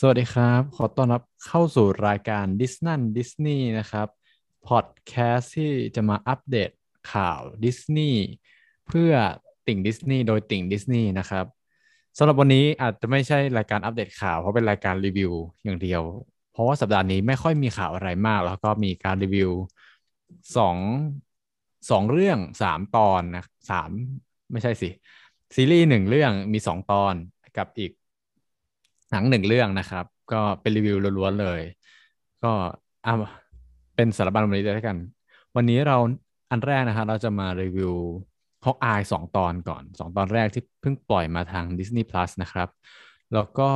สวัสดีครับ ขอต้อนรับเข้าสู่รายการดิสนันดิสนีย์นะครับพอดแคสต์ที่จะมาอัปเดตข่าวดิสนีย์เพื่อติ่งดิสนีย์โดยติ่งดิสนีย์นะครับสำหรับวันนี้อาจจะไม่ใช่รายการอัปเดตข่าวเพราะเป็นรายการรีวิวอย่างเดียว เพราะว่าสัปดาห์นี้ไม่ค่อยมีข่าวอะไรมาก แล้วก็มีการรีวิวสองสองเรื่องสามตอนนะสามไม่ใช่สิซีรีส์หนึ่งเรื่องมีสองตอนกับอีก หนังหนึ่งเรื่องนะครับ ก็เป็นรีวิวล้วนๆเลย ก็อ่าเป็นสารบัญวันนี้ด้วยกัน วันนี้เราอันแรกนะครับเราจะมารีวิวฮอกอายสองตอนก่อนสองตอนแรกที่เพิ่งปล่อยมาทาง Disney Plus นะครับ แล้วก็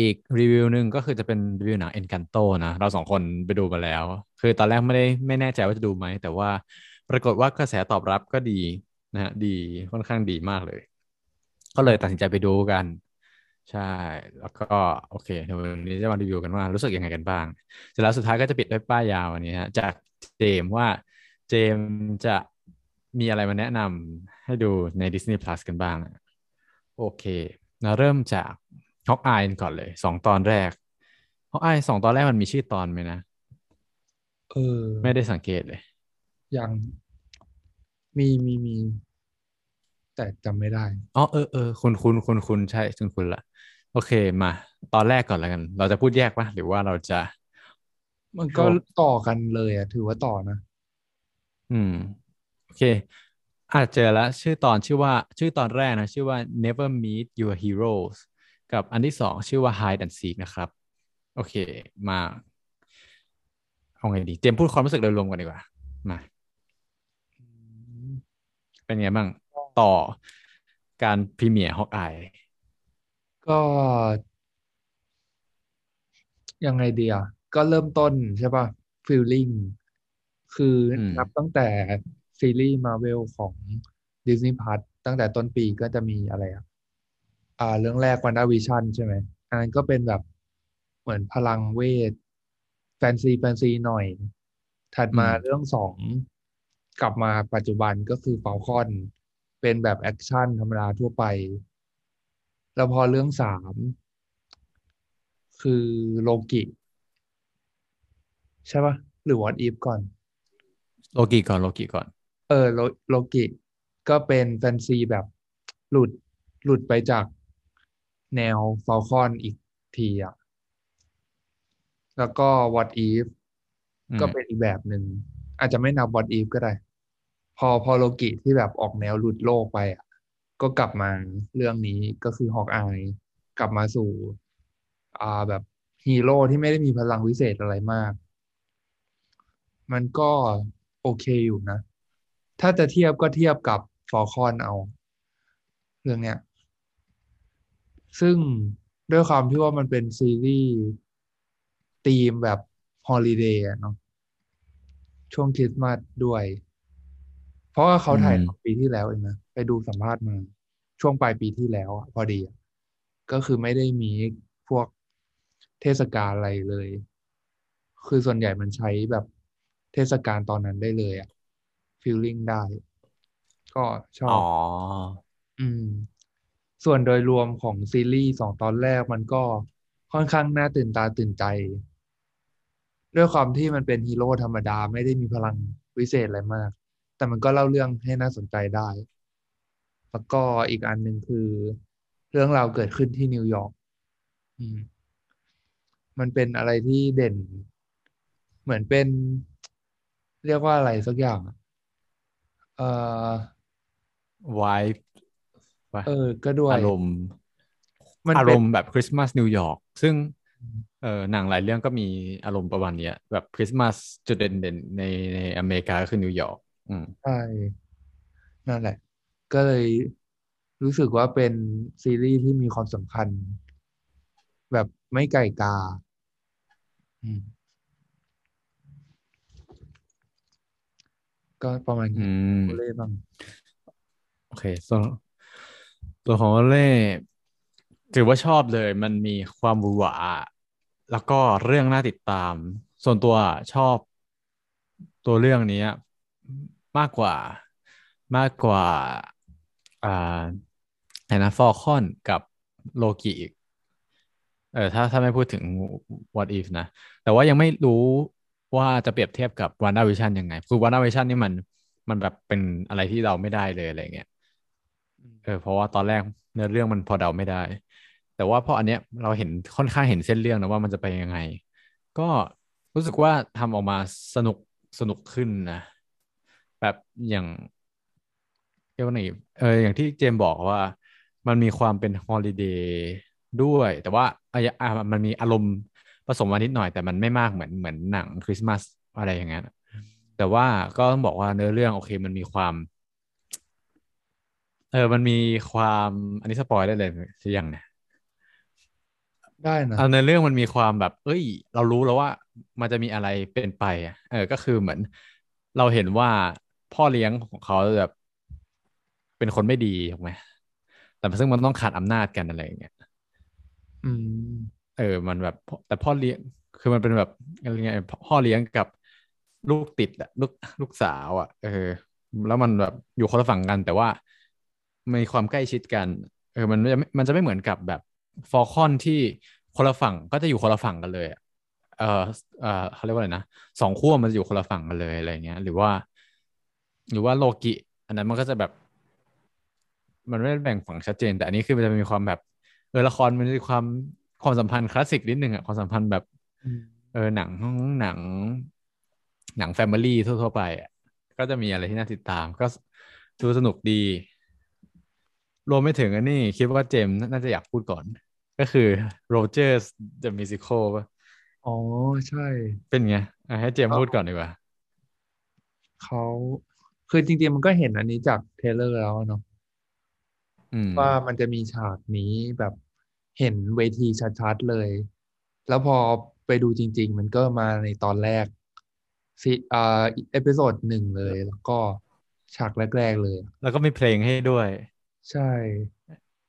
อีกรีวิวหนึ่งก็คือจะเป็นรีวิวหนัง Encanto นะ เราสองคนไปดูมาแล้ว คือตอนแรกไม่ได้ไม่แน่ใจว่าจะดูไหม แต่ว่าปรากฏว่ากระแสตอบรับก็ดีนะฮะดีค่อนข้างดีมากเลย ก็เลยตัดสินใจไปดูกัน ใช่ แล้วก็โอเคเดี๋ยววันนี้จะมารีวิวกันว่ารู้สึกยังไงกันบ้าง เสร็จแล้วสุดท้ายก็จะปิดด้วยป้ายยาววันนี้ฮะจากเจมส์ว่าเจมส์จะมีอะไรมาแนะนำให้ดูใน Disney Plus กันบ้าง โอเคเราเริ่มจากฮอกอายก่อนเลยสองตอนแรกฮอกอายสองตอนแรกมันมีชื่อตอนไหมนะเออ ไม่ได้สังเกตเลย ยัง มีมีมี แต่จำไม่ได้อ๋อเออเออคุณคุณคุณคุณใช่คุณคุณละโอเคมา ตอนแรกก่อนแล้วกัน เราจะพูดแยกปะหรือว่าเราจะ มันก็ต่อกันเลยอะ ถือว่าต่อนะ อืม โอเคอาจเจอแล้วชื่อตอนชื่อว่าชื่อตอนแรกนะ ชื่อว่า Never Meet Your Heroes กับอันที่สองชื่อว่า Hide and Seek นะครับ โอเค มาเอาไงดี เจมส์พูดความรู้สึกโดยรวมกันดีกว่า มา เป็นไงบ้าง ต่อการ premiere Hawkeyeก็ยังไงดีอะก็เริ่มต้นใช่ป่ะ feeling คืออืมนับตั้งแต่ซีรีส์มาเวลของ Disney Plus ตั้งแต่ต้นปีก็จะมีอะไรอะอ่า เรื่องแรก WandaVision ใช่ไหมอันนั้นก็เป็นแบบเหมือนพลังเวท fancy fancy หน่อย ถัดมาอืมเรื่องสองกลับมาปัจจุบันก็คือฟ a ลคอน เป็นแบบ action ธรรมดาทั่วไป แล้วพอเรื่องสามคือโลกิ ใช่ปะหรือ What If ก่อน โลกิก่อนโลกิก่อน เออโลโลกิก็เป็นแฟนซีแบบหลุดหลุดไปจากแนวฟ a ลคอนอีกทีอะแล้วก็ What If อืมก็เป็นอีกแบบหนึ่ง อาจจะไม่นับ What If ก็ได้ พอพอโลกิที่แบบออกแนวหลุดโลกไปอะก็กลับมาเรื่องนี้ก็คือ Hawkeye กลับมาสู่ อ่าแบบฮีโร่ที่ไม่ได้มีพลังวิเศษอะไรมาก มันก็โอเคอยู่นะ ถ้าจะเทียบก็เทียบกับ Falcon เอา เรื่องเนี้ย ซึ่งด้วยความที่ว่ามันเป็นซีรีส์ธีมแบบ holiday เนาะช่วงคริสต์มาสด้วย เพราะว่าเขาถ่ายอืมทำปีที่แล้วเองนะไปดูสัมภาษณ์มาช่วงปลายปีที่แล้วอะพอดีอะก็คือไม่ได้มีพวกเทศกาลอะไรเลย คือส่วนใหญ่มันใช้แบบเทศกาลตอนนั้นได้เลยอะฟีลลิ่งได้ ก็ชออ๋บออืม ส่วนโดยรวมของซีรีส์สองตอนแรกมันก็ค่อนข้างน่าตื่นตาตื่นใจ ด้วยความที่มันเป็นฮีโร่ธรรมดาไม่ได้มีพลังวิเศษอะไรมาก แต่มันก็เล่าเรื่องให้น่าสนใจได้ แล้วก็อีกอันหนึ่งคือ เรื่องราวเกิดขึ้นที่นิวยอร์กอืมมันเป็นอะไรที่เด่น เหมือนเป็น เรียกว่าอะไรสักอย่างอะเอ่อไวท์ปะเออ ก็ด้วยอารมณ์มันเป็รนมณ์แบบคริสต์มาสนิวยอร์กซึ่งเออหนังหลายเรื่องก็มีอารมณ์ประมาณเนี้ยแบบคริสต์มาสจุดเด่นๆในในอเมริกาก็คือนิวยอร์กอืม ใช่นั่นแหละ ก็เลยรู้สึกว่าเป็นซีรีส์ที่มีความสำคัญ แบบไม่ไก่กา อืมก็ประมาณอืนี้มโอเล่บ้างโอเคส่วนตัวของเล่ถือว่าชอบเลย มันมีความหวือหวาแล้วก็เรื่องน่าติดตาม ส่วนตัวชอบตัวเรื่องนี้ มากกว่ามากกว่าอ่าไหนนะฟอลคอนกับโลกิอีกเออถ้าถ้าไม่พูดถึง what if นะ แต่ว่ายังไม่รู้ว่าจะเปรียบเทียบกับ WandaVision ยังไง คือ WandaVision นี่มันมันแบบเป็นอะไรที่เราไม่ได้เลยอะไรเงี้ยเออเพราะว่าตอนแรกเนื้อเรื่องมันพอเดาไม่ได้ แต่ว่าพออันเนี้ยเราเห็นค่อนข้างเห็นเส้นเรื่องนะว่ามันจะไปยังไง ก็รู้สึกว่าทำออกมาสนุกสนุกขึ้นนะ แบบอย่างเรียกว่าไงเอออย่างที่เจมส์บอกว่า มันมีความเป็นฮอลิเดย์ด้วย แต่ว่าอะอะมันมีอารมณ์ผสมมานิดหน่อยแต่มันไม่มากเหมือนเหมือนหนังคริสต์มาสอะไรอย่างเงี้ยแต่ว่าก็ต้องบอกว่าเนื้อเรื่องโอเคมันมีความเออ มันมีความอันนี้สปอยได้เลยใช่ยังเนี่ยได้นะเอาในเรื่องมันมีความแบบ เอ้ย เรารู้แล้วว่ามันจะมีอะไรเป็นไปอะเออ ก็คือเหมือน เราเห็นว่า พ่อเลี้ยงของเขาแบบเป็นคนไม่ดีถูกไหมแต่ซึ่งมันต้องขาดอำนาจกันอะไรอย่างเงี้ยอืม เออ มันแบบ แต่พ่อเลี้ยง คือมันเป็นแบบอะไรเงี้ยพ่อเลี้ยงกับลูกติดอะลูกลูกสาวอะเออ แล้วมันแบบอยู่คนละฝั่งกัน แต่ว่ามีความใกล้ชิดกัน เออ มันจะไม่มันจะไม่เหมือนกับแบบฟอลคอนที่คนละฝั่งก็จะอยู่คนละฝั่งกันเลยอะเออเออเขาเรียกว่าอะไรนะสองขั้วมันจะอยู่คนละฝั่งกันเลยอะไรเงี้ย หรือว่า หรือว่าโลกิ อันนั้นมันก็จะแบบ มันไม่ได้แบ่งฝั่งชัดเจน แต่อันนี้คือมันจะมีความแบบ เออละครมันมีความความสัมพันธ์คลาสสิกนิดนึงอะความสัมพันธ์แบบอืมเออหนังหนัง หนัง family ทั่วๆไปอะก็จะมีอะไรที่น่าติดตาม ก็ดูสนุกดี รวมไปถึงอันนี้ คิดว่าเจมส์น่าจะอยากพูดก่อน ก็คือ Rogers the Musical ป่ะอ๋อ ใช่ เป็นไงอะให้เจมส์พูดก่อนดีกว่าเขา คือจริงๆมันก็เห็นอันนี้จาก trailer แล้วเนาะอืมว่ามันจะมีฉากนี้แบบเห็นเวทีชัดๆเลย แล้วพอไปดูจริง ๆ มันก็มาในตอนแรกซีอ่า episode หนึ่งเลย แล้วก็ฉากแรก ๆ เลย แล้วก็มีเพลงให้ด้วย ใช่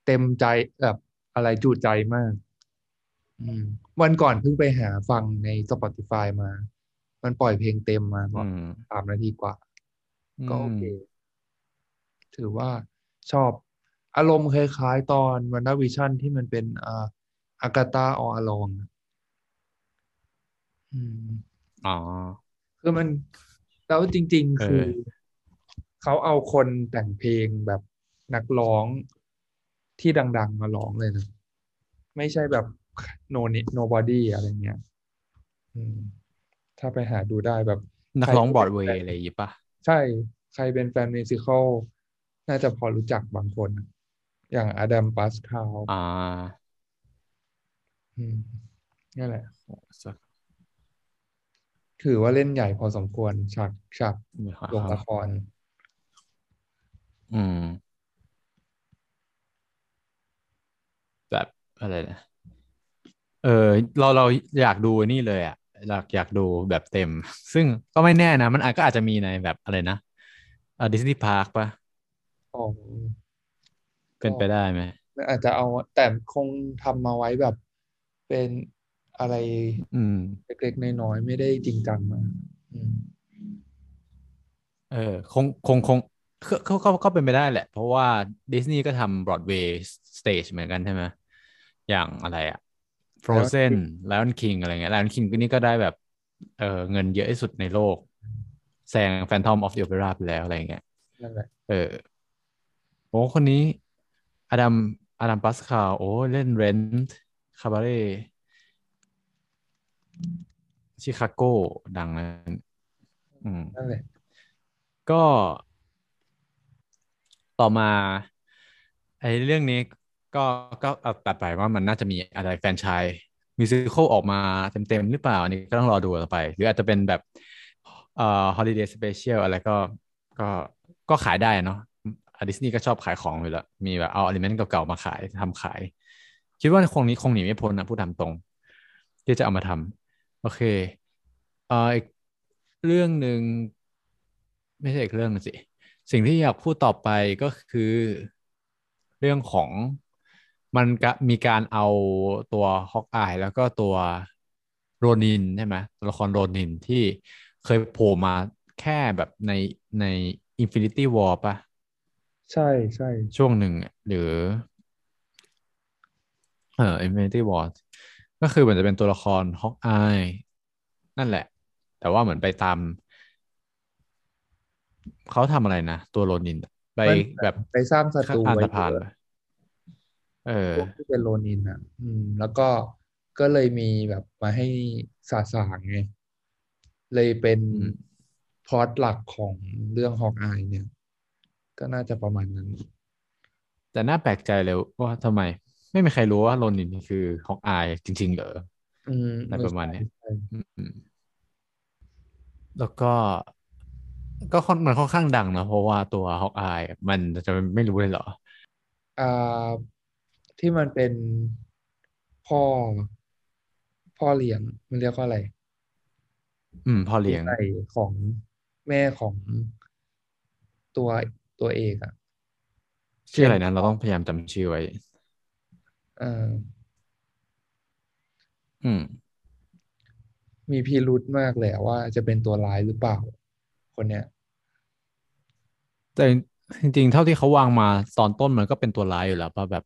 เต็มใจแบบอะไรจุใจมากอืมวันก่อนเพิ่งไปหาฟังใน Spotify มา มันปล่อยเพลงเต็มมาก่อนอืมสามนาทีกว่า ก็โอเคอืมถือว่าชอบอารมณ์คล้ายๆตอน WandaVision ที่มันเป็นอ่า Agatha All Alongอืมอ๋อ คือมันแล้วจริงๆเออคือ เขาเอาคนแต่งเพลงแบบนักร้องที่ดัง ๆ มาร้องเลยนะ ไม่ใช่แบบโนนิ nobody อะไรเงี้ยอืมถ้าไปหาดูได้แบบ นักใครร้องบรอดเวป็นย์อะไรอย่างงี้ป่ะ ใช่ใครเป็นแฟนมิวสิควลน่าจะพอรู้จักบางคนนะอย่างอดัมปาสคาลอ่าอืมนี่แหละสักถือว่าเล่นใหญ่พอสมควรฉากฉากลงละคร อืม แบบอะไรนะเออเราเราอยากดูนี่เลยอะ อยากอยากดูแบบเต็ม ซึ่งก็ไม่แน่นะ มันอาจก็อาจจะมีในแบบอะไรนะอ่าดิสนีย์พาร์คปะอ๋อเป็นไปได้ไหมอาจจะเอาแต่คงทำมาไว้แบบเป็นอะไรอืมเล็กๆน้อยๆไม่ได้จริงจังมากอืมเออคงคงคงก็ก็ก็ก็เป็นไปได้แหละ เพราะว่าดิสนีย์ก็ทำ Broadway stage เหมือนกันใช่ไหมอย่างอะไรอะ Frozen Lion King อะไรเงี้ย Lion King ก็นี่ก็ได้แบบเออเงินเยอะที่สุดในโลกแซง Phantom of the Opera ไปแล้วอะไรเงี้ยนั่นแหละเออโอ้คนนี้ Adam Adam Pascal โอ้เล่น Rent Cabaret Chicago ดังนั้นอืมนั่นแหละก็ต่อมาไอ้เรื่องนี้ ก็ก็เอาตัดไปว่ามันน่าจะมีอะไร franchise musical ออกมาเต็มๆหรือเปล่าอันนี้ก็ต้องรอดูต่อไป หรืออาจจะเป็นแบบเอ่อ holiday special อะไรก็ก็ก็ขายได้เนาะดิสนีย์ก็ชอบขายของอยู่แล้ว มีแบบเอา element เก่าๆมาขายทำขาย คิดว่าคงนี้คงหนีไม่พ้นนะพูดตามตรง ที่จะเอามาทำโอเคเอ่ออีกเรื่องหนึ่งไม่ใช่อีกเรื่องสิ สิ่งที่อยากพูดต่อไปก็คือเรื่องของ มันก็มีการเอาตัวฮอกอายแล้วก็ตัวโรนินใช่ไหมตัวละครโรนินที่เคยโผล่มาแค่แบบในใน Infinity War ปะใช่ใช่ช่วงหนึ่งอะหรือ เออ Infinity War ก็คือเหมือนจะเป็นตัวละครฮอกอายนั่นแหละ แต่ว่าเหมือนไปตาม เขาทำอะไรนะ ตัวโรนินอะไปมันแบบไปสร้างศัตรูข้ามไว้สะพาน เยเลอะยเออพวกที่เป็นโรนินอะ อืม แล้วก็ก็เลยมีแบบมาให้สาสางไง เลยเป็นอืมพล็อตหลักของเรื่องฮอกอายเนี่ย ก็น่าจะประมาณนั้น แต่น่าแปลกใจเลยว่าทำไม ไม่มีใครรู้ว่าโรนินคือฮอกอายจริง ๆ เหรออืมอะไรประมาณเนี้ยใช่อืมอืมแล้วก็ก็ค่อนมันค่อนข้างดังนะเพราะว่าตัวฮอกอายมันจะไม่รู้เลยเหรออ่า ที่มันเป็นพ่อ พ่อเลี้ยง มันเรียกว่าอะไร อืม พ่อเลี้ยงใส่ของแม่ของตัวตัวเอกอะชื่ออะไรนะเราต้องพยายามจำชื่อไว้เอ่ออืม มีพิรุธมากเลยอะว่าจะเป็นตัวร้ายหรือเปล่า คนเนี้ย แต่จริงๆ เท่าที่เขาวางมาตอนต้นมันก็เป็นตัวร้ายอยู่แล้วป่ะแบบ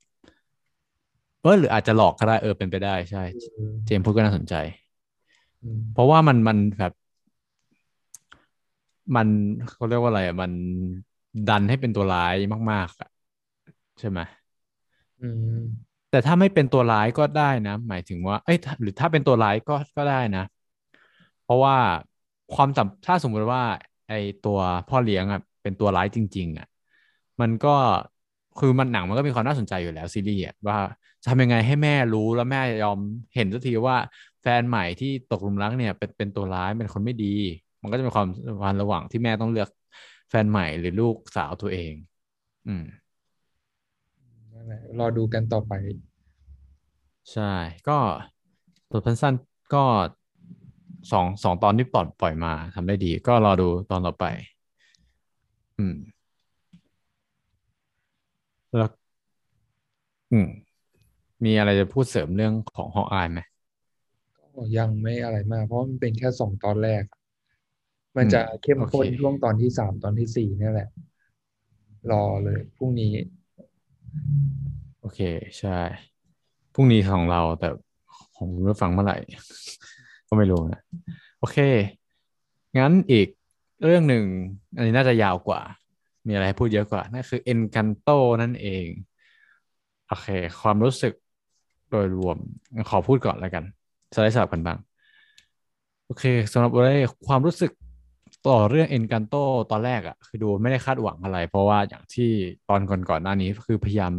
เออหรืออาจจะหลอกก็ได้เออเป็นไปได้ใช่เออเจมส์พูดก็น่าสนใจอืมเพราะว่ามันมันแบบ มันเขาเรียกว่าอะไรอะมันดันให้เป็นตัวร้ายมาก ๆอะใช่ไหมอืมแต่ถ้าไม่เป็นตัวร้ายก็ได้นะ หมายถึงว่า เอ้ยถ้าหรือถ้าเป็นตัวร้ายก็ก็ได้นะ เพราะว่าความสัมถ้าสมมติว่า ไอตัวพ่อเลี้ยงอะเป็นตัวร้ายจริง ๆ อะ มันก็คือมันหนังมันก็มีความน่าสนใจอยู่แล้วซีรีส์อะว่า จะทำยังไงให้แม่รู้แล้วแม่ยอมเห็นสักทีว่าแฟนใหม่ที่ตกหลุมรักเนี่ยเป็นเป็นตัวร้ายเป็นคนไม่ดี มันก็จะมีความสัมพันธ์ระหว่างที่แม่ต้องเลือกแฟนใหม่หรือลูกสาวตัวเอง อืมนั่นแหละรอดูกันต่อไป ใช่ ก็บทพันสั้นๆก็สองสองตอนที่ปล่อยปล่อยมาทำได้ดี ก็รอดูตอนต่อไป อืมแล้วอืม มีอะไรจะพูดเสริมเรื่องของฮอกอายไหมก็ยังไม่อะไรมาก เพราะมันเป็นแค่สองตอนแรก มันจะเข้มข้นโอเคช่วงตอนที่สามตอนที่สี่เนี่ยแหละ รอเลยพรุ่งนี้ โอเค ใช่พรุ่งนี้ของเราแต่ของคุณผู้ฟังเมื่อไหร่ ก็ไม่รู้นะ โอเค งั้นอีกเรื่องหนึ่ง อันนี้น่าจะยาวกว่า มีอะไรให้พูดเยอะกว่า นั่นคือ Encanto นั่นเอง โอเค ความรู้สึก โดยรวม ขอพูดก่อนแล้วกันจะได้สลับกันบ้าง โอเคสำหรับอเล่ความรู้สึกต่อเรื่อง Encanto ตอนแรกอะคือดูไม่ได้คาดหวังอะไร เพราะว่าอย่างที่ตอนก่อนๆหน้านี้คือพยายาม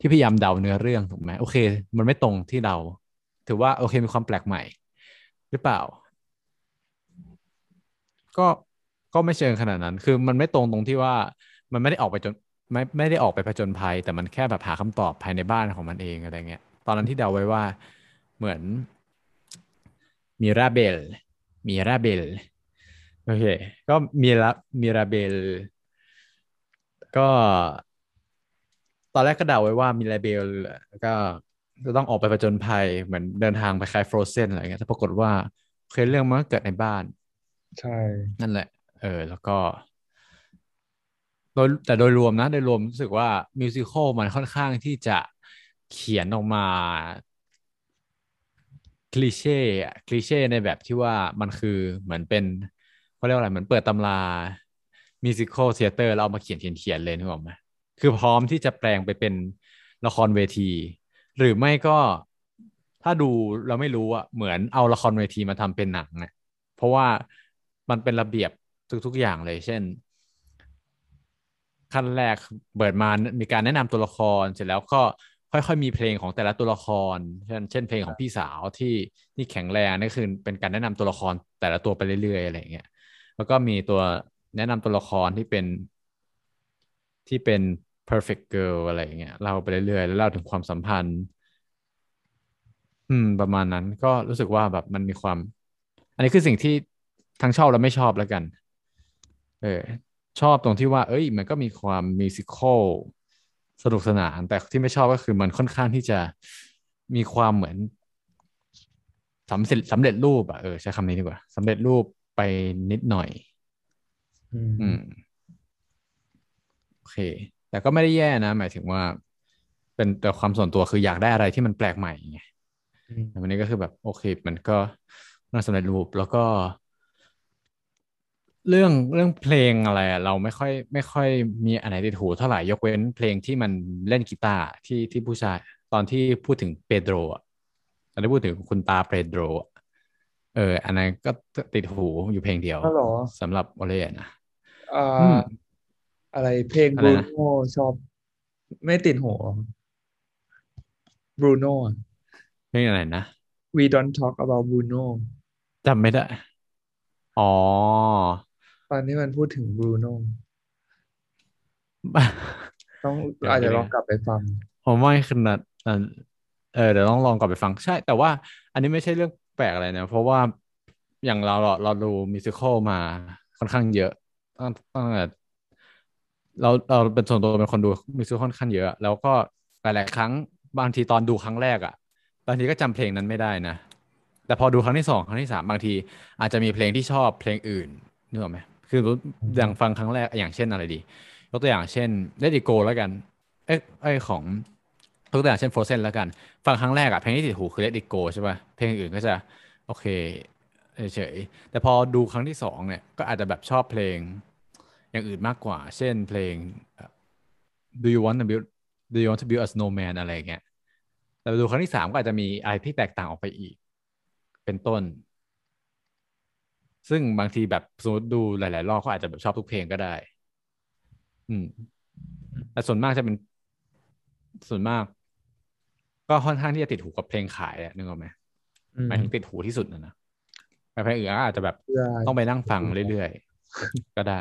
ที่พยายามเดาเนื้อเรื่องถูกไหมโอเค มันไม่ตรงที่เรา ถือว่าโอเคมีความแปลกใหม่ หรือเปล่า ก็ก็ไม่เชิงขนาดนั้น คือมันไม่ตรงตรงที่ว่ามันไม่ได้ออกไปจนไม่ไม่ได้ออกไปผจญภัย แต่มันแค่แบบหาคำตอบภายในบ้านของมันเองอะไรเงี้ย ตอนนั้นที่เดาไว้ว่าเหมือนมีราเบลมีราเบลโอเค ก็มีละมีราเบลก็ตอนแรกก็เดาไว้ว่ามีราเบลแล้วก็จะต้องออกไปผจญภัยเหมือนเดินทางไปคล้ายฟรอเซนอะไรเงี้ยแต่ปรากฏว่าเคยเรื่องมันก็เกิดในบ้าน ใช่ นั่นแหละ เออ แล้วก็โดยแต่โดยรวมนะ โดยรวมรู้สึกว่ามิวสิควลมันค่อนข้างที่จะ เขียนออกมาคลีเช่คลีเช่ในแบบที่ว่ามันคือเหมือนเป็นเขาเรียกว่าอะไรเหมือนเปิดตำรา musical theater แล้วเอามาเขียนเขียนเขียนเลยนึกออกไหมคือพร้อมที่จะแปลงไปเป็นละครเวที หรือไม่ก็ถ้าดูเราไม่รู้อะเหมือนเอาละครเวทีมาทำเป็นหนังอะเพราะว่ามันเป็นระเบียบทุก ๆ อย่างเลย เช่น ขั้นแรกเปิดมามีการแนะนำตัวละครเสร็จแล้วก็ ค่อยๆ มีเพลงของแต่ละตัวละคร เช่น เช่นเพลงของพี่สาวที่ที่แข็งแรงนี่คือเป็นการแนะนำตัวละครแต่ละตัวไปเรื่อยๆอะไรอย่างเงี้ยแล้วก็มีตัวแนะนำตัวละครที่เป็นที่เป็น perfect girl อะไรอย่างเงี้ยเล่าไปเรื่อยๆ แล้วเล่าถึงความสัมพันธ์ อืม ประมาณนั้นก็รู้สึกว่าแบบมันมีความ อันนี้คือสิ่งที่ทั้งชอบและไม่ชอบแล้วกัน เออชอบตรงที่ว่า เอ้ย มันก็มีความมิวสิควล สนุกสนาน แต่ที่ไม่ชอบก็คือมันค่อนข้างที่จะมีความเหมือนสำเร็จสำเร็จรูปอะเออใช้คำนี้ดีกว่าสำเร็จรูปไปนิดหน่อย อือืมมโอเค แต่ก็ไม่ได้แย่นะ หมายถึงว่า เป็นแต่ความส่วนตัวคืออยากได้อะไรที่มันแปลกใหม่ไงอืมแต่วันนี้ก็คือแบบ โอเค มันก็น่าสำเร็จรูปแล้วก็ เรื่องเรื่องเพลงอะไรอะเราไม่ค่อยไม่ค่อยมีอันไหนติดหูเท่าไหร่ยกเว้นเพลงที่มันเล่นกีตาร์ที่ที่ผู้ชายตอนที่พูดถึงเปโดรอะตอนที่พูดถึงคุณตาเปโดรอะเออ อันนั้นก็ติดหูอยู่เพลงเดียวก็หรอสำหรับโอเล่นะอ่อืมาอะไรเพลงอะบไรรูนะโน่ชอบ ไม่ติดหูบรูโน่เพลงอะไรนะ We don't talk about Bruno จำไม่ได้ อ๋อ ตอนนี้มันพูดถึงบรูโน่ต้องเดี๋ยวอาจจะเดี๋ยวลองกลับไปฟัง ผมไม่ขนาดนั้นเออเดี๋ยวต้องลองกลับไปฟังใช่ แต่ว่าอันนี้ไม่ใช่เรื่องแปลกอะไรนะเพราะว่าอย่างเราเราเราดูมิวสิควลมาค่อนข้างเยอะตั้งตั้งแต่เราเราเป็นส่วนตัวเป็นคนดูมิวสิควลค่อนข้างเยอะ แล้วก็หลายๆครั้งบางทีตอนดูครั้งแรกอะ บางทีก็จำเพลงนั้นไม่ได้นะ แต่พอดูครั้งที่สองครั้งที่สามบางที อาจจะมีเพลงที่ชอบเพลงอื่นนึกออกไหม คืออย่างฟังครั้งแรกอย่างเช่นอะไรดี ยกตัวอย่างเช่น Let It Go แล้วกัน เอ้ยเอ้ยของยกตัวอย่างเช่น Frozen แล้วกัน ฟังครั้งแรกอะเพลงที่ติดหูคือ Let It Go ใช่ป่ะเพลงอื่นก็จะโอเคเฉยๆแต่พอดูครั้งที่สองเนี่ยก็อาจจะแบบชอบเพลงอย่างอื่นมากกว่า เช่นเพลง Do you want to build Do you want to build a snowman อะไรเงี้ยแต่ดูครั้งที่สามก็อาจจะมีอะไรที่แตกต่างออกไปอีก เป็นต้น ซึ่งบางทีแบบสมมติดูหลาย ๆ รอบเขาอาจจะแบบชอบทุกเพลงก็ได้ อืม แต่ส่วนมากจะเป็นส่วนมาก ก็ค่อนข้างที่จะติดหูกับเพลงขายอะนึกออกไหมอืมหมายถึงติดหูที่สุดนะนะแต่เพลงอื่นก็อาจจะแบบเพื่อต้องไปนั่งฟังเรื่อย ๆ ก็ได้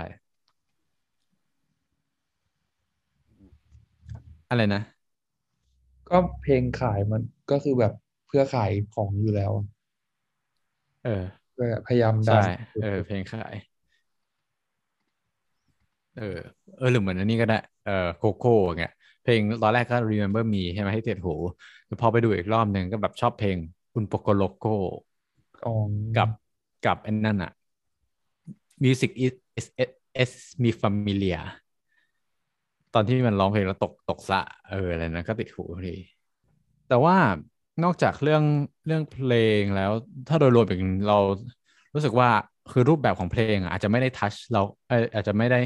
อะไรนะ ก็เพลงขายมันก็คือแบบเพื่อขายของอยู่แล้วอะเออ ก็พยายามดัใช่นเออเพลงขาย เออ เออหรือเหมือนอันนี้ก็ได้เออโคโค่เงี้ยเพลงตอนแรกก็ Remember Me ใช่ไหมที่ติดหูแต่พอไปดูอีกรอบหนึ่งก็แบบชอบเพลงคุณโปโกโลโก้อ๋อกับกับไอ้นั่นอะ Music is is is me familiar ตอนที่มันร้องเพลงแล้วตกตกสระเอออะไรนะก็ติดหูพอดีแต่ว่า นอกจากเรื่องเรื่องเพลงแล้ว ถ้าโดยรวมอย่างเรารู้สึกว่าคือรูปแบบของเพลงอาจจะไม่ได้ทัชเราอาจจะไม่ได้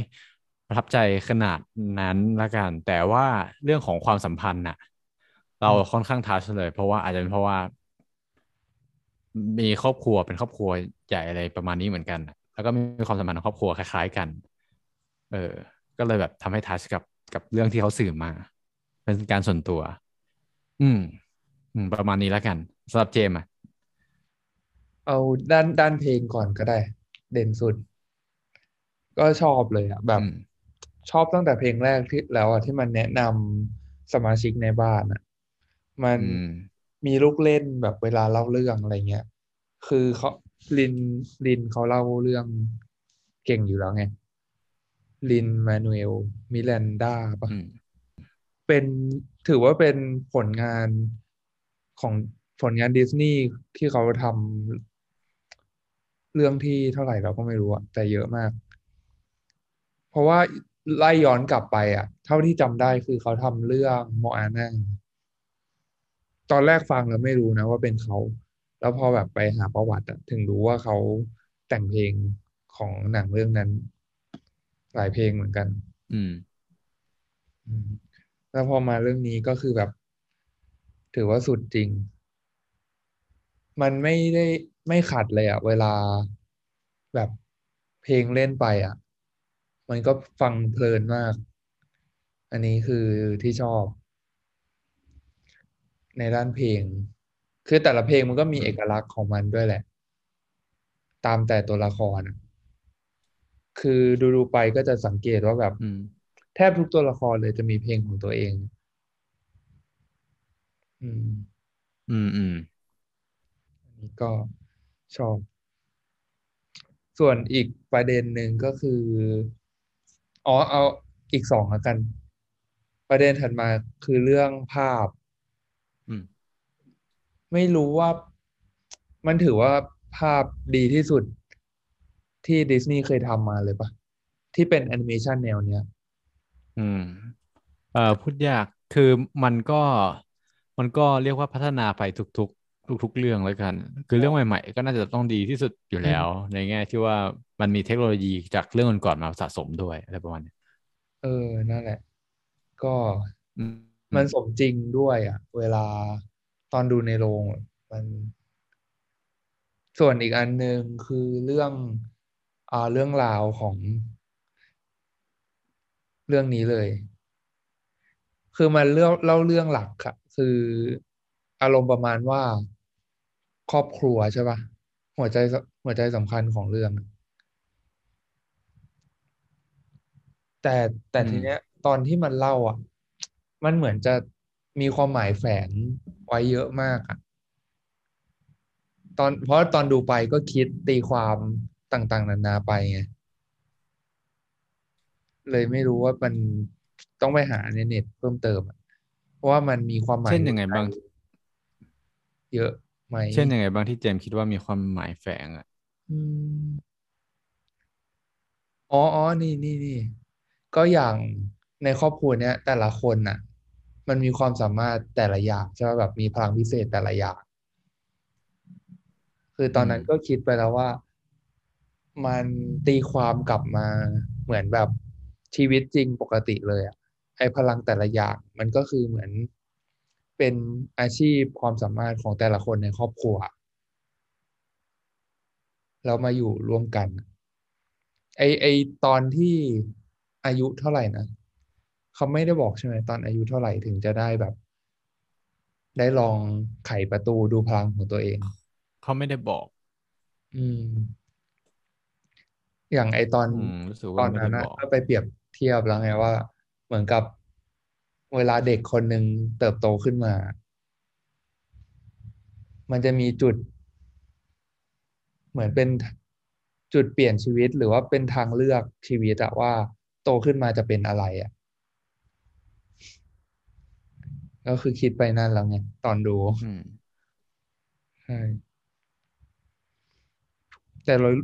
ประทับใจขนาดนั้นละกัน แต่ว่าเรื่องของความสัมพันธ์น่ะ เราค่อนข้างทัชเลย เพราะว่าอาจจะเป็นเพราะว่า มีครอบครัวเป็นครอบครัวใหญ่อะไรประมาณนี้เหมือนกัน แล้วก็มีความสัมพันธ์ของครอบครัวคล้าย ๆ กัน เออ ก็เลยแบบทำให้ทัชกับกับเรื่องที่เขาสื่อมา เป็นการส่วนตัว อืม ประมาณนี้แล้วกันสำหรับเจมส์อะ เอาด้านด้านเพลงก่อนก็ได้ เด่นสุด ก็ชอบเลยอะแบบอืมชอบตั้งแต่เพลงแรกที่แล้วอะที่มันแนะนำสมาชิกในบ้านอะ มันอืมมีลูกเล่นแบบเวลาเล่าเรื่องอะไรเงี้ย คือเขาลินลินเขาเล่าเรื่องเก่งอยู่แล้วไงลินมานูเอลมิแลนดาปะอืมเป็นถือว่าเป็นผลงาน ของผลงานดิสนีย์ที่เขาทำเรื่องที่เท่าไหร่เราก็ไม่รู้อะแต่เยอะมาก เพราะว่าไล่ย้อนกลับไปอะเท่าที่จำได้คือเขาทำเรื่องโมอาน่าตอนแรกฟังแล้วไม่รู้นะว่าเป็นเขา แล้วพอแบบไปหาประวัติอะถึงรู้ว่าเขาแต่งเพลงของหนังเรื่องนั้น หลายเพลงเหมือนกัน อืมอืมแล้วพอมาเรื่องนี้ก็คือแบบ ถือว่าสุดจริง มันไม่ได้ไม่ขัดเลยอะเวลาแบบเพลงเล่นไปอะมันก็ฟังเพลินมาก อันนี้คือที่ชอบ ในด้านเพลง คือแต่ละเพลงมันก็มีอืมเอกลักษณ์ของมันด้วยแหละ ตามแต่ตัวละครอะคือดูๆไปก็จะสังเกตว่าแบบอืมแทบทุกตัวละครเลยจะมีเพลงของตัวเอง อืม อืมอืมอันนี้ก็ชอบ ส่วนอีกประเด็นหนึ่งก็คือ อ๋อ เอาอีกสองแล้วกัน ประเด็นถัดมาคือเรื่องภาพ อืม ไม่รู้ว่ามันถือว่าภาพดีที่สุดที่ดิสนีย์เคยทำมาเลยปะที่เป็นแอนิเมชันแนวเนี้ย อืม เอ่อพูดยากคือมันก็ มันก็เรียกว่าพัฒนาไปทุกทุก ๆ เรื่องแล้วกัน คือเรื่องใหม่ ๆ ก็น่าจะต้องดีที่สุดอยู่แล้ว ในแง่ที่ว่ามันมีเทคโนโลยีจากเรื่องก่อนๆมาสะสมด้วยอะไรประมาณนี้เออนั่นแหละ ก็อืมมันสมจริงด้วย อะ เวลาตอนดูในโรงอะมัน ส่วนอีกอันหนึ่งคือเรื่องอ่าเรื่องราวของ เรื่องนี้เลย คือมันเล่าเล่าเรื่องหลักค่ะคืออารมณ์ประมาณว่าครอบครัวใช่ปะหัวใจสหัวใจสำคัญของเรื่องอะแต่แต่อืมทีเนี้ย ตอนที่มันเล่าอะ มันเหมือนจะมีความหมายแฝงไว้เยอะมากอะตอนเพราะตอนดูไปก็คิดตีความต่าง ๆ นานาไปไงเลยไม่รู้ว่ามันต้องไปหาในเน็ตเพิ่มเติมอะ เพราะว่ามันมีความหมายเช่นยังไงบ้าง เยอะไหมเช่นยังไงบ้างที่เจมส์คิดว่ามีความหมายแฝงอะอืมอ๋ออ๋อนี่นี่นี่ก็อย่างในครอบครัวเนี้ย แต่ละคนน่ะ มันมีความสามารถแต่ละอย่างใช่ไหมแบบมีพลังพิเศษแต่ละอย่าง คือตอนนั้นอืมก็คิดไปแล้วว่า มันตีความกลับมาเหมือนแบบชีวิตจริงปกติเลยอะ ไอ้พลังแต่ละอย่างมันก็คือเหมือนเป็นอาชีพความสามารถของแต่ละคนในครอบครัวแล้วมาอยู่ร่วมกัน ไอไอตอนที่อายุเท่าไหร่นะเขาไม่ได้บอกใช่ไหมตอนอายุเท่าไหร่ถึงจะได้แบบ ได้ลองไขประตูดูพลังของตัวเอง เขาไม่ได้บอก อืม อย่างไอตอนอืมรู้สึกตว่าอนไม่นั้ได้นบอกนะก็ไปเปรียบเทียบแล้วไงว่า เหมือนกับเวลาเด็กคนหนึ่งเติบโตขึ้นมา มันจะมีจุด เหมือนเป็นจุดเปลี่ยนชีวิตหรือว่าเป็นทางเลือกชีวิตอะว่าโตขึ้นมาจะเป็นอะไรอะก็คือคิดไปนั่นแล้วไงตอนดูอืมใช่แต่โดย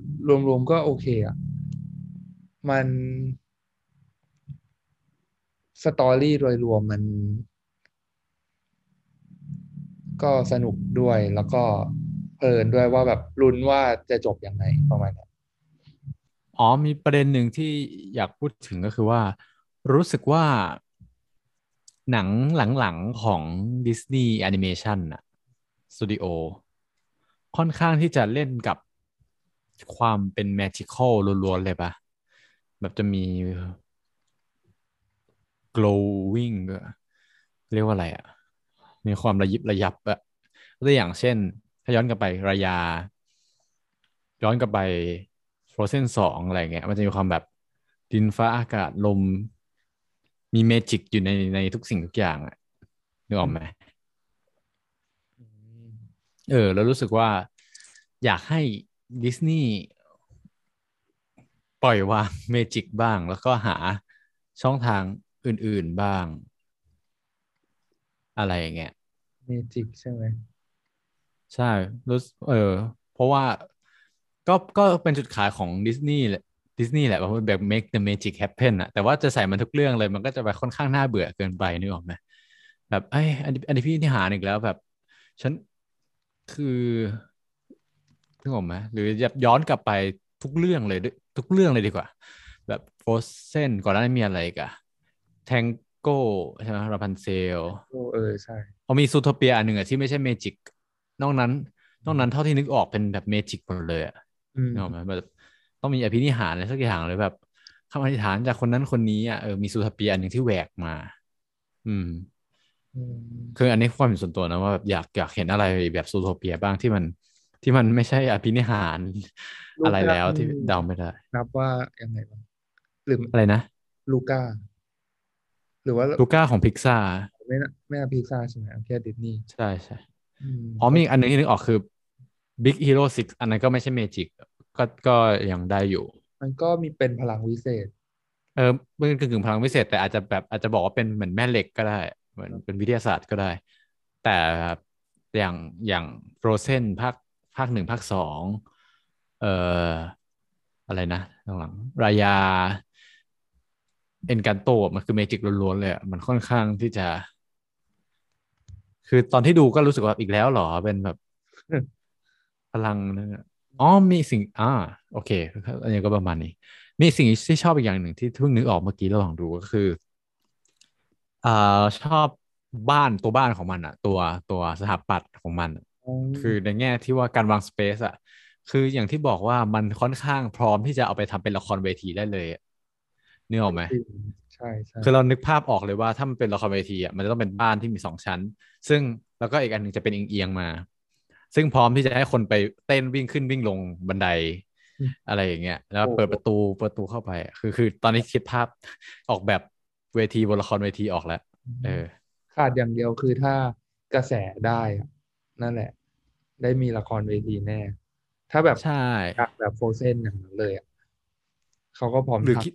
รวมๆก็โอเคอะมัน สตอรี่โดยรวมมัน ก็สนุกด้วยแล้วก็เพลินด้วยว่าแบบลุ้นว่าจะจบยังไงประมาณนั้อ๋อมีประเด็นหนึ่งที่อยากพูดถึงก็คือว่า รู้สึกว่า หนังหลังๆของ Disney Animation น่ะสตูดิโอค่อนข้างที่จะเล่นกับความเป็น Magical ล้วนๆเลยปะแบบจะมี glowing ด้วยเรียกว่าอะไรอะ มีความระยิบระยับอะตัวอย่างเช่น ถ้าย้อนกลับไปรายา ย้อนกลับไป Frozen สองอะไรเงี้ย มันจะมีความแบบดินฟ้าอากาศลม มี magic อยู่ในในทุกสิ่งทุกอย่างอะนึกออกไหมเออ แล้วรู้สึกว่าอยากให้ดิสนีย์ปล่อยวาง magic บ้าง แล้วก็หาช่องทาง อื่น ๆบ้าง อะไรอย่างเงี้ย magic ใช่ไหมใช่รู้สึกเออ เพราะว่าก็ก็เป็นจุดขายของดิสนีย์แหละดิสนีย์แหละว่าแบบ make the magic happen อะแต่ว่าจะใส่มันทุกเรื่องเลย มันก็จะไปค่อนข้างน่าเบื่อเกินไปนึกออกไหมแบบเอ้ยอันนี้อันนี้พี่ที่หารอีกแล้วแบบ ฉันคือนึกออกไหมหรือจะย้อนกลับไปทุกเรื่องเลยด้วยทุกเรื่องเลยดีกว่า แบบโฟเซนก่อนหน้านั้นมีอะไรอีกัน แทงโก้ใช่ไหมราพันเซลโอ้เออใช่พอมี Zootopia อันหนึ่งอะที่ไม่ใช่ magic นอกนั้น นอกนั้นเท่าที่นึกออกเป็นแบบ magic หมดเลยอะอืมนึกออกไหมแบบต้องมีอภินิหารอะไรสักอย่างเลยแบบคำอธิษฐานจากคนนั้นคนนี้อะเออมี Zootopia อันหนึ่งที่แหวกมาอืมอืมคืออันนี้ความเห็นส่วนตัวนะว่าแบบอยากอยากเห็นอะไรแบบ Zootopia บ้างที่มันที่มันไม่ใช่อภินิหารอะไรแล้วที่เดาไม่ได้ นับว่ายังไงบ้างหรืออะไรนะ ลูก้า หรือว่าลูก้าของพิกซาไม่น่าไม่น่าพิซซ่าใช่ไหมเอาแค่ดิสนีย์ใช่ใช่อืมอ๋อมีอีกอันหนึงที่นึกออกคือ Big Hero 6 อันนั้นก็ไม่ใช่เมจิกก็ก็ยังได้อยู่ มันก็มีเป็นพลังวิเศษ เออมันกึ่งกึ่งพลังพิเศษ แต่อาจจะแบบอาจจะบอกว่าเป็นเหมือนแม่เหล็กก็ได้เหมือนเป็นวิทยาศาสตร์ก็ได้ แต่อย่างอย่างโฟรเซนภาคภาคหนึ่งภาคสองเอ่ออะไรนะหลังๆรายา เอ็นกันโตมันคือเมจิกล้วนๆเลยอะมันค่อนข้างที่จะ คือตอนที่ดูก็รู้สึกว่าอีกแล้วเหรอเป็นแบบ พลังนะอ๋อมีสิ่งอ่าโอเคอันนี้ก็ประมาณนี้ มีสิ่งที่ชอบอีกอย่างหนึ่งที่เพิ่งนึกออกเมื่อกี้ระหว่างดูก็คืออ่าชอบบ้านตัวบ้านของมันอะตัวตัวสถาปัตย์ของมันอะอ๋อคือในแง่ที่ว่าการวางสเปซอะคืออย่างที่บอกว่ามันค่อนข้างพร้อมที่จะเอาไปทำเป็นละครเวทีได้เลยอะ นึกออกไหมจริงใช่ใช่คือเรานึกภาพออกเลยว่าถ้ามันเป็นละครเวทีอะมันจะต้องเป็นบ้านที่มีสองชั้น ซึ่งแล้วก็อีกอันหนึ่งจะเป็นเอียงๆมา ซึ่งพร้อมที่จะให้คนไปเต้นวิ่งขึ้นวิ่งลงบันได อะไรอย่างเงี้ย แล้วเปิดประตูประตูเข้าไปอะคือคือตอนนี้คิดภาพออกแบบเวทีบนละครเวทีออกแล้วเออ ขาดอย่างเดียวคือถ้ากระแสได้อะนั่นแหละ ได้มีละครเวทีแน่ ถ้าแบบใช่ดักแบบโฟเซนอย่างนั้นเลยอะเขาก็พร้อมหรือทำคิด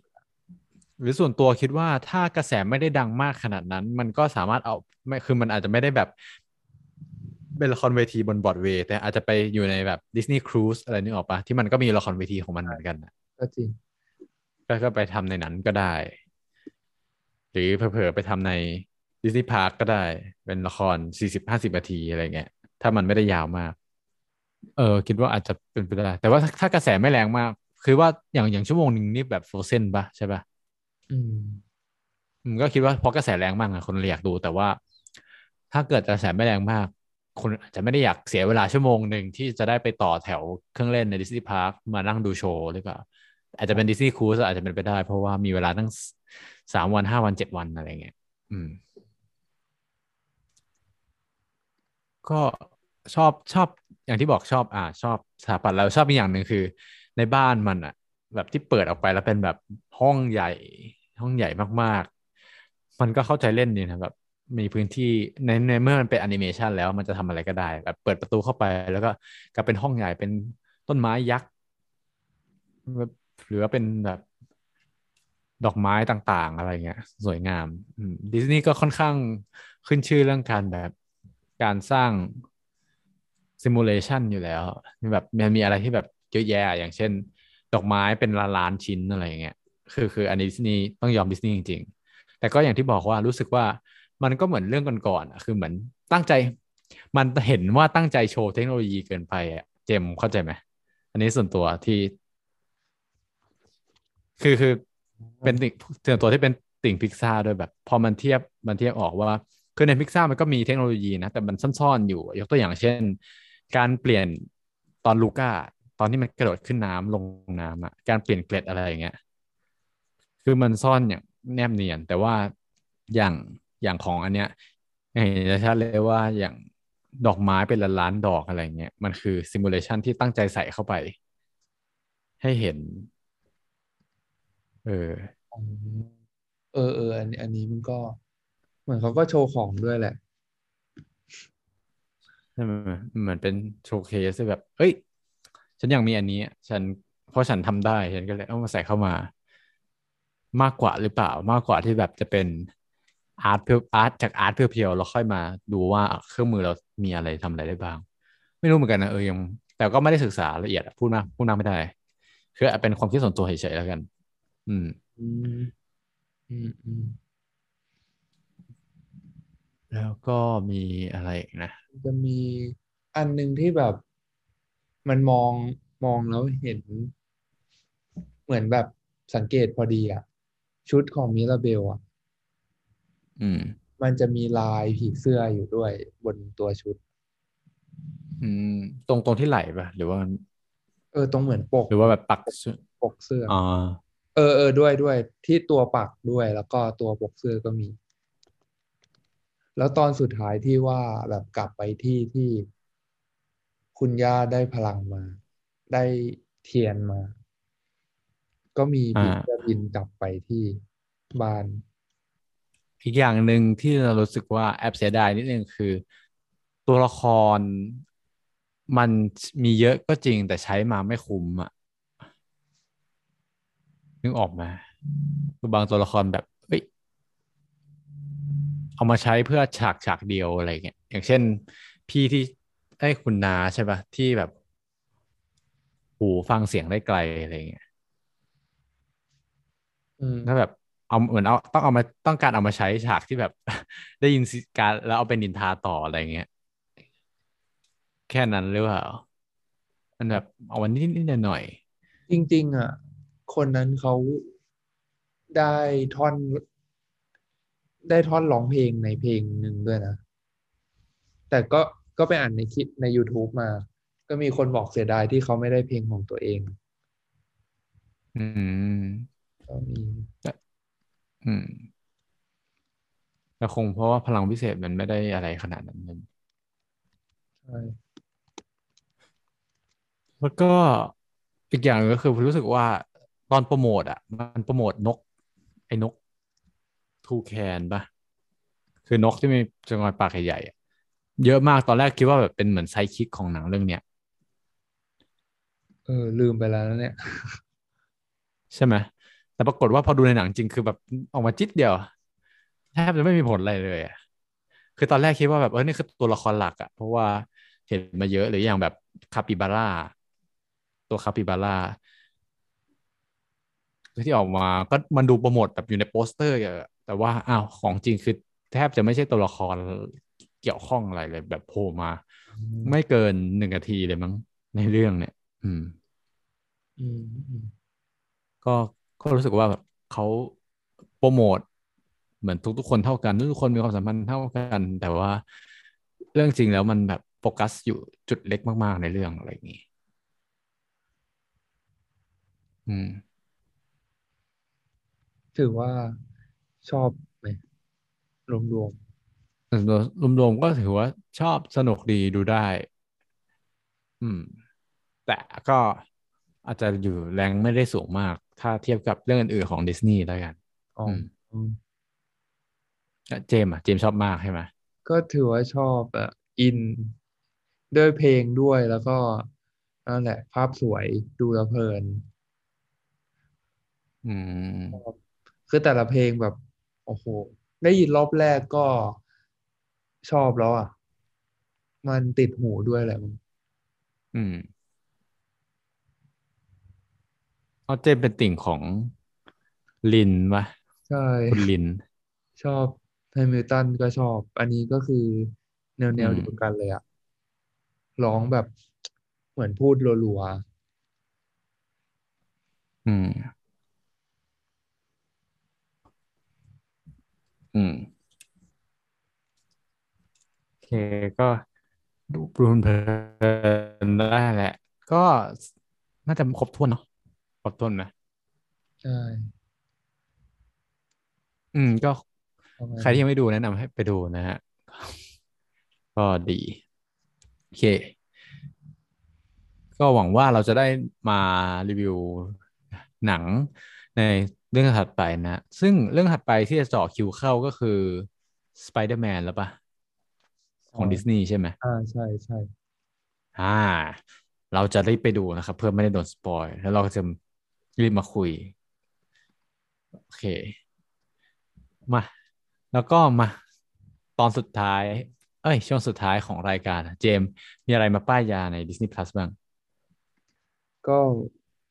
หรือส่วนตัวคิดว่าถ้ากระแสไม่ได้ดังมากขนาดนั้น มันก็สามารถเอาไม่คือมันอาจจะไม่ได้แบบ เป็นละครเวทีบนบรอดเวย์แต่อาจจะไปอยู่ในแบบดิสนีย์ครูซอะไรนึกออกปะที่มันก็มีละครเวทีของมันเหมือนกันน่ะก็จริงก็ก็ไปทำในนั้นก็ได้ หรือเผลอๆไปทำในดิสนีย์พาร์คก็ได้ เป็นละครสี่สิบห้าสิบนาทีอะไรเงี้ยถ้ามันไม่ได้ยาวมาก เออ คิดว่าอาจจะเป็นไปได้ แต่ว่าถ้าถ้ากระแสไม่แรงมาก คือว่าอย่างอย่างชั่วโมงหนึ่งนี่แบบโฟเซนปะใช่ปะ อืมก็คิดว่าเพราะกระแสแรงมากอะคนเลยอยากดูแต่ว่า ถ้าเกิดกระแสไม่แรงมาก คนอาจจะไม่ได้อยากเสียเวลาชั่วโมงหนึ่งที่จะได้ไปต่อแถวเครื่องเล่นใน Disney Park มานั่งดูโชว์หรือเปล่าอาจจะเป็น Disney Cruise อาจจะเป็นไปได้ เพราะว่ามีเวลาตั้งสามวันห้าวันเจ็ดวันอะไรเงี้ยอืม ก็ชอบชอบอย่างที่บอกชอบ อ่า ชอบสถาปัตย์แล้วชอบอีกอย่างหนึ่งคือ ในบ้านมันอะ แบบที่เปิดออกไปแล้วเป็นแบบห้องใหญ่ ห้องใหญ่มากๆ มันก็เข้าใจเล่นดีนะแบบมีพื้นที่ในในเมื่อมันเป็นแอนิเมชันแล้วมันจะทำอะไรก็ได้แบบเปิดประตูเข้าไปแล้วก็กลายเป็นห้องใหญ่เป็นต้นไม้ยักษ์หรือว่าเป็นแบบดอกไม้ต่างๆ อะไรเงี้ย สวยงามดิสนีย์ก็ค่อนข้างขึ้นชื่อเรื่องการแบบการสร้างซิมูเลชันอยู่แล้วแบบมันมีอะไรที่แบบเยอะแยะอย่างเช่น ดอกไม้เป็นล้านล้านชิ้นอะไรอย่างเงี้ย คือคืออันนี้ดิสนีย์ต้องยอมดิสนีย์จริงๆ แต่ก็อย่างที่บอกว่ารู้สึกว่ามันก็เหมือนเรื่องก่อนๆคือเหมือนตั้งใจ มันเห็นว่าตั้งใจโชว์เทคโนโลยีเกินไปอะเจมเข้าใจไหมอันนี้ส่วนตัวที่ คือคือเป็นติ่งส่วนตัวที่เป็นติ่งพิกซ่าด้วยแบบ พอมันเทียบมันเทียบออกว่าคือในพิกซ่ามันก็มีเทคโนโลยีนะแต่มันซ่อนๆอยู่ ยกตัวอย่างเช่น การเปลี่ยนตอนลูก้าตอนที่มันกระโดดขึ้นน้ำลงน้ำอะการเปลี่ยนเกล็ดอะไรอย่างเงี้ย คือมันซ่อนอย่างแนบเนียน แต่ว่าอย่างอย่างของอันเนี้ยเห็นชัดเลยว่าอย่างดอกไม้เป็นล้านล้านดอกอะไรเงี้ยมันคือ simulation ที่ตั้งใจใส่เข้าไป ให้เห็น เอออ๋อเออเอออันอันนี้มันก็ เหมือนเขาก็โชว์ของด้วยแหละใช่ไหมเหมือนเป็น showcase ที่แบบ เอ้ย ฉันอยากมีอันนี้อะฉันเพราะฉันทำได้ ฉันก็เลยเอามาใส่เข้ามา มากกว่าหรือเปล่ามากกว่าที่แบบจะเป็นอาร์ตเพียวอาร์ตจากอาร์ตเพียวๆเราค่อยมาดูว่าเครื่องมือเรามีอะไรทำอะไรได้บ้าง ไม่รู้เหมือนกันนะเออยัง แต่ก็ไม่ได้ศึกษาละเอียดอะพูดมากพูดมากไม่ได้ คือเป็นความคิดส่วนตัวเฉยๆแล้วกันอืมอืม อืมอืมแล้วก็มีอะไรอีกนะ จะมีอันหนึ่งที่แบบมันมองมองแล้วเห็น เหมือนแบบสังเกตพอดีอะ ชุดของมิราเบลอะอืมมันจะมีลายผีเสื้ออยู่ด้วย บนตัวชุด อืม ตรงตรงที่ไหล่ปะหรือว่า เออ ตรงเหมือนปก หรือว่าแบบปักชุดปกเสื้อออ๋อเออเออด้วยด้วย ที่ตัวปักด้วย แล้วก็ตัวปกเสื้อก็มี แล้วตอนสุดท้ายที่ว่าแบบกลับไปที่ที่คุณย่าได้พลังมา ได้เทียนมา ก็มีอ่าผีเสื้อบินกลับไปที่บ้าน อีกอย่างหนึ่งที่เรารู้สึกว่าแอบเสียดายนิดนึงคือ ตัวละครมันมีเยอะก็จริงแต่ใช้มาไม่คุ้มอะนึกออกไหมคือบางตัวละครแบบเฮ้ยเอามาใช้เพื่อฉากฉากเดียวอะไรเงี้ยอย่างเช่น พี่ที่ไอ้ยคุณนาใช่ปะที่แบบหูฟังเสียงได้ไกลอะไรเงี้ยอืม ถ้าแบบเอาเหมือนเอาต้องเอามาต้องการเอามาใช้ฉากที่แบบ ได้ยินเสียงการแล้วเอาไปนินทาต่ออะไรเงี้ยแค่นั้นหรือเปล่ามันแบบเอาวันนิดนิดหน่อย จริง ๆ อะ คนนั้นเขาได้ท่อน ได้ท่อนร้องเพลงในเพลงหนึ่งด้วยนะ แต่ก็ก็ไปอ่านในคลิปใน YouTube มา ก็มีคนบอกเสียดายที่เขาไม่ได้เพลงของตัวเองๆอืม ก็มีอืมแต่คงเพราะว่าพลังพิเศษมันไม่ได้อะไรขนาดนั้นมันใช่แล้วก็อีกอย่างหนึ่งก็คือรู้สึกว่าตอนโปรโมทอะ มันโปรโมทนก ไอ้นกทูแคนปะคือนกที่มีจงอยปากใหญ่ๆอะเยอะมากตอนแรกคิดว่าแบบเป็นเหมือนไซคิกของหนังเรื่องเนี้ยเออลืมไปแล้วนะเนี่ย ใช่ไหม แต่ปรากฏว่าพอดูในหนังจริงคือแบบออกมาจิตเดียวแทบจะไม่มีผลอะไรเลยอะคือตอนแรกคิดว่าแบบเออนี่คือตัวละครหลักอะเพราะว่าเห็นมาเยอะหรืออย่างแบบคาปิบาร่าตัวคาปิบาร่าที่ออกมาก็มันดูโปรโมทแบบอยู่ในโปสเตอร์อะแต่ว่าอ้าวของจริงคือแทบจะไม่ใช่ตัวละครเกี่ยวข้องอะไรเลย แบบโผล่มา ไม่เกินหนึ่งนาทีเลยมั้งในเรื่องเนี่ย อืม อืมอืมก็ ก็รู้สึกว่าแบบเขาโปรโมทเหมือนทุกๆคนเท่ากันทุกคนมีความสัมพันธ์เท่ากัน แต่ว่าเรื่องจริงแล้วมันแบบโฟกัสอยู่จุดเล็กมากๆในเรื่องอะไรอย่างนี้ อืม ถือว่าชอบไหมรวมรวมๆก็ถือว่าชอบสนุกดีดูได้ อืม แต่ก็อาจจะอยู่ rank ไม่ได้สูงมาก ถ้าเทียบกับเรื่องอื่นๆของดิสนีย์แล้วกันๆอ๋ออืมอืมแล้วเจมส์อะ เจมส์ชอบมากใช่ไหมก็ถือว่าชอบอะอินด้วยเพลงด้วยแล้วก็นั่นแหละ ภาพสวยดูแล้วเพลิน อืมคือแต่ละเพลงแบบ โอ้โห ได้ยินรอบแรกก็ชอบแล้วอะ มันติดหูด้วยแหละมันอืม เอาเจมส์เป็นติ่งของลินปะใช่คุณลิน ชอบแฮมิลตันก็ชอบ อันนี้ก็คือแนวแนอืวมเดียวกันเลยอะร้องแบบเหมือนพูดรัวอืม อืมโอเคก็ดูปรุนเพลินได้แหละ ก็น่าจะครบถ้วนเนาะ ครบถ้วนนะๆใช่อืม ก็ประมาณใครที่นี้ยังไม่ดูแนะนำให้ไปดูนะฮะ ก็ดี โอเค ก็หวังว่าเราจะได้มารีวิวหนังในเรื่องถัดไปนะ ซึ่งเรื่องถัดไปที่จะเจาะคิวเข้าก็คือ Spider-Man แล้วปะของดิสนีย์ใช่ไหมอ่าใช่ใช่อ่า เราจะรีบไปดูนะครับ เพื่อไม่ได้โดนสปอยแล้วเราก็จะ รีบมาคุย โอเค มา แล้วก็มา ตอนสุดท้าย เอ้ย ช่วงสุดท้ายของรายการ เจม มีอะไรมาป้ายยาใน Disney Plus บ้าง ก็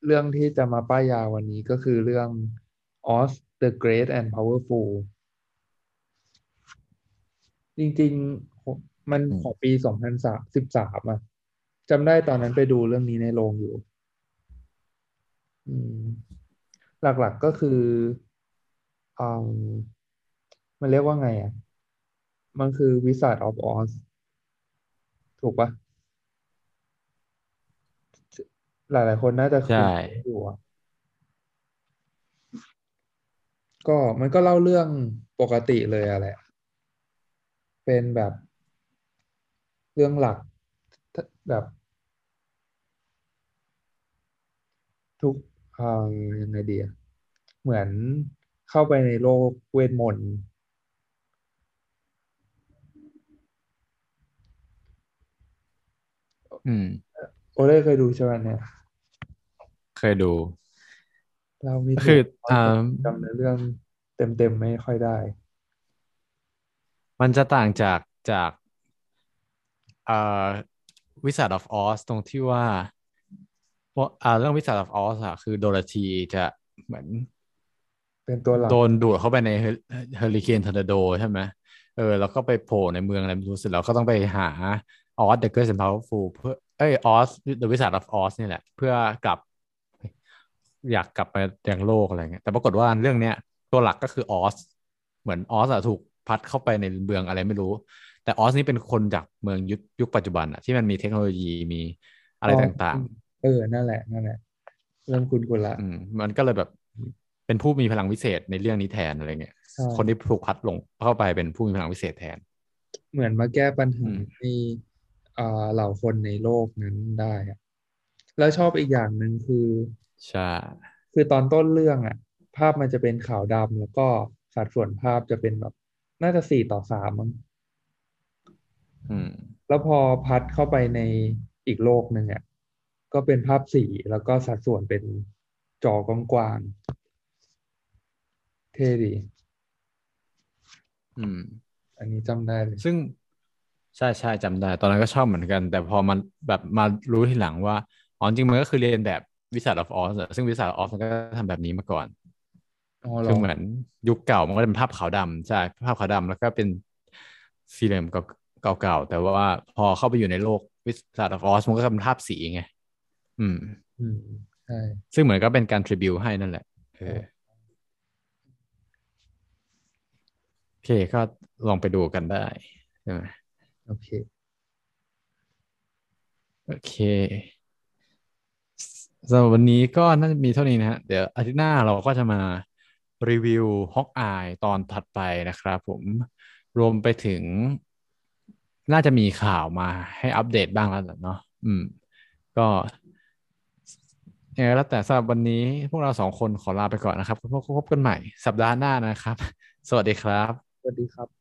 เรื่องที่จะมาป้ายยาวันนี้ก็คือเรื่อง Oz the Great and Powerful จริงๆ มันของปีสองพันสามสิบสามอะจำได้ตอนนั้นไปดูเรื่องนี้ในโรงอยู่ หลักๆก็คืออืมมันเรียกว่าไงอะ มันคือ Wizard of Oz ถูกปะหลายๆคนน่าจะเคใช่ยดูอยู่อะก็มันก็เล่าเรื่องปกติเลยอะแหละ เป็นแบบเรื่องหลักแบบ ทุก อ่ายังไงดีอะเหมือนเข้าไปในโลกเวทมนต์อืม โอเล่เคยดูใช่ไหมเนี่ย เคยดู เราไม่ก็ถูคืกออ่าจำในอเรื่องเต็มๆไม่ค่อยได้ มันจะต่างจากจากเอ่อ Wizard of Oz ตรงที่ว่าเพราะ อ่าเรื่อง Wizard of Oz อะคือโดโรธีจะเหมือน เป็นตัวหลักโดนดูดเข้าไปในเฮอริเคนทอร์นาโดใช่ไหมเออแล้วก็ไปโผล่ในเมืองอะไรไม่รู้เสร็จแล้วก็ต้องไปหาออส The Great and Powerful เพื่อเอ้ยออส The Wizard of Oz นี่แหละ เพื่อกลับ อยากกลับไปยังโลกอะไรเงี้ยแต่ปรากฏว่าเรื่องเนี้ยตัวหลักก็คือ Oz เหมือน Oz อะถูกพัดเข้าไปในเมืองอะไรไม่รู้ แต่ Oz นี่เป็นคนจากเมืองยุคยุคปัจจุบันอะที่มันมีเทคโนโลยีมีอะไรต่าง เออนั่นแหละนั่นแหละเริ่มคุณกุละๆอืมมันก็เลยแบบเป็นผู้มีพลังวิเศษในเรื่องนี้แทนอะไรเงี้ยใช่คนที่ถูกพัดลงเข้าไปเป็นผู้มีพลังวิเศษแทน เหมือนมาแก้ปัญอืหามให้อ่าเหล่าคนในโลกนั้นได้อะแล้วชอบอีกอย่างหนึ่งคือใช่คือตอนต้นเรื่องอะภาพมันจะเป็นขาวดำแล้วก็สัดส่วนภาพจะเป็นแบบน่าจะสี่ต่อสามมั้งอืมแล้วพอพัดเข้าไปในอีกโลกหนึ่งอะ ก็เป็นภาพสีแล้วก็สัดส่วนเป็นจอกว้างๆเท่ดี อืม อันนี้จำได้เลย ซึ่งใช่ใช่จำได้ ตอนนั้นก็ชอบเหมือนกัน แต่พอมันแบบมารู้ทีหลังว่าอ๋อจริงมันก็คือเรียนแบบวิสัท of Oz อะซึ่งวิสัท of Oz มันก็ทำแบบนี้มาก่อนอ๋อเหรคืออเหมือนยุคเก่ามันก็จะเป็นภาพขาวดำใช่ภาพขาวดำแล้วก็เป็นสี่เหลี่ยมเก่าๆแต่ว่าพอเข้าไปอยู่ในโลกวิสัท of Oz มันก็เป็นภาพสีไง อืม อืมใช่ซึ่งเหมือนก็เป็นการทริบิวให้นั่นแหละเออโอเคก็ลองไปดูกันได้ใช่ไหมโอเค โอเคสำหรับวันนี้ก็น่าจะมีเท่านี้นะฮะ เดี๋ยวอาทิตย์หน้าเราก็จะมารีวิวฮอกอายตอนถัดไปนะครับผมรวมไปถึง น่าจะมีข่าวมาให้อัปเดตบ้างแล้วแหละเนาะอืม ก็ ยังไงแล้วแต่สำหรับวันนี้พวกเราสองคนขอลาไปก่อนนะครับพบพบกันใหม่สัปดาห์หน้านะครับ สวัสดีครับ สวัสดีครับ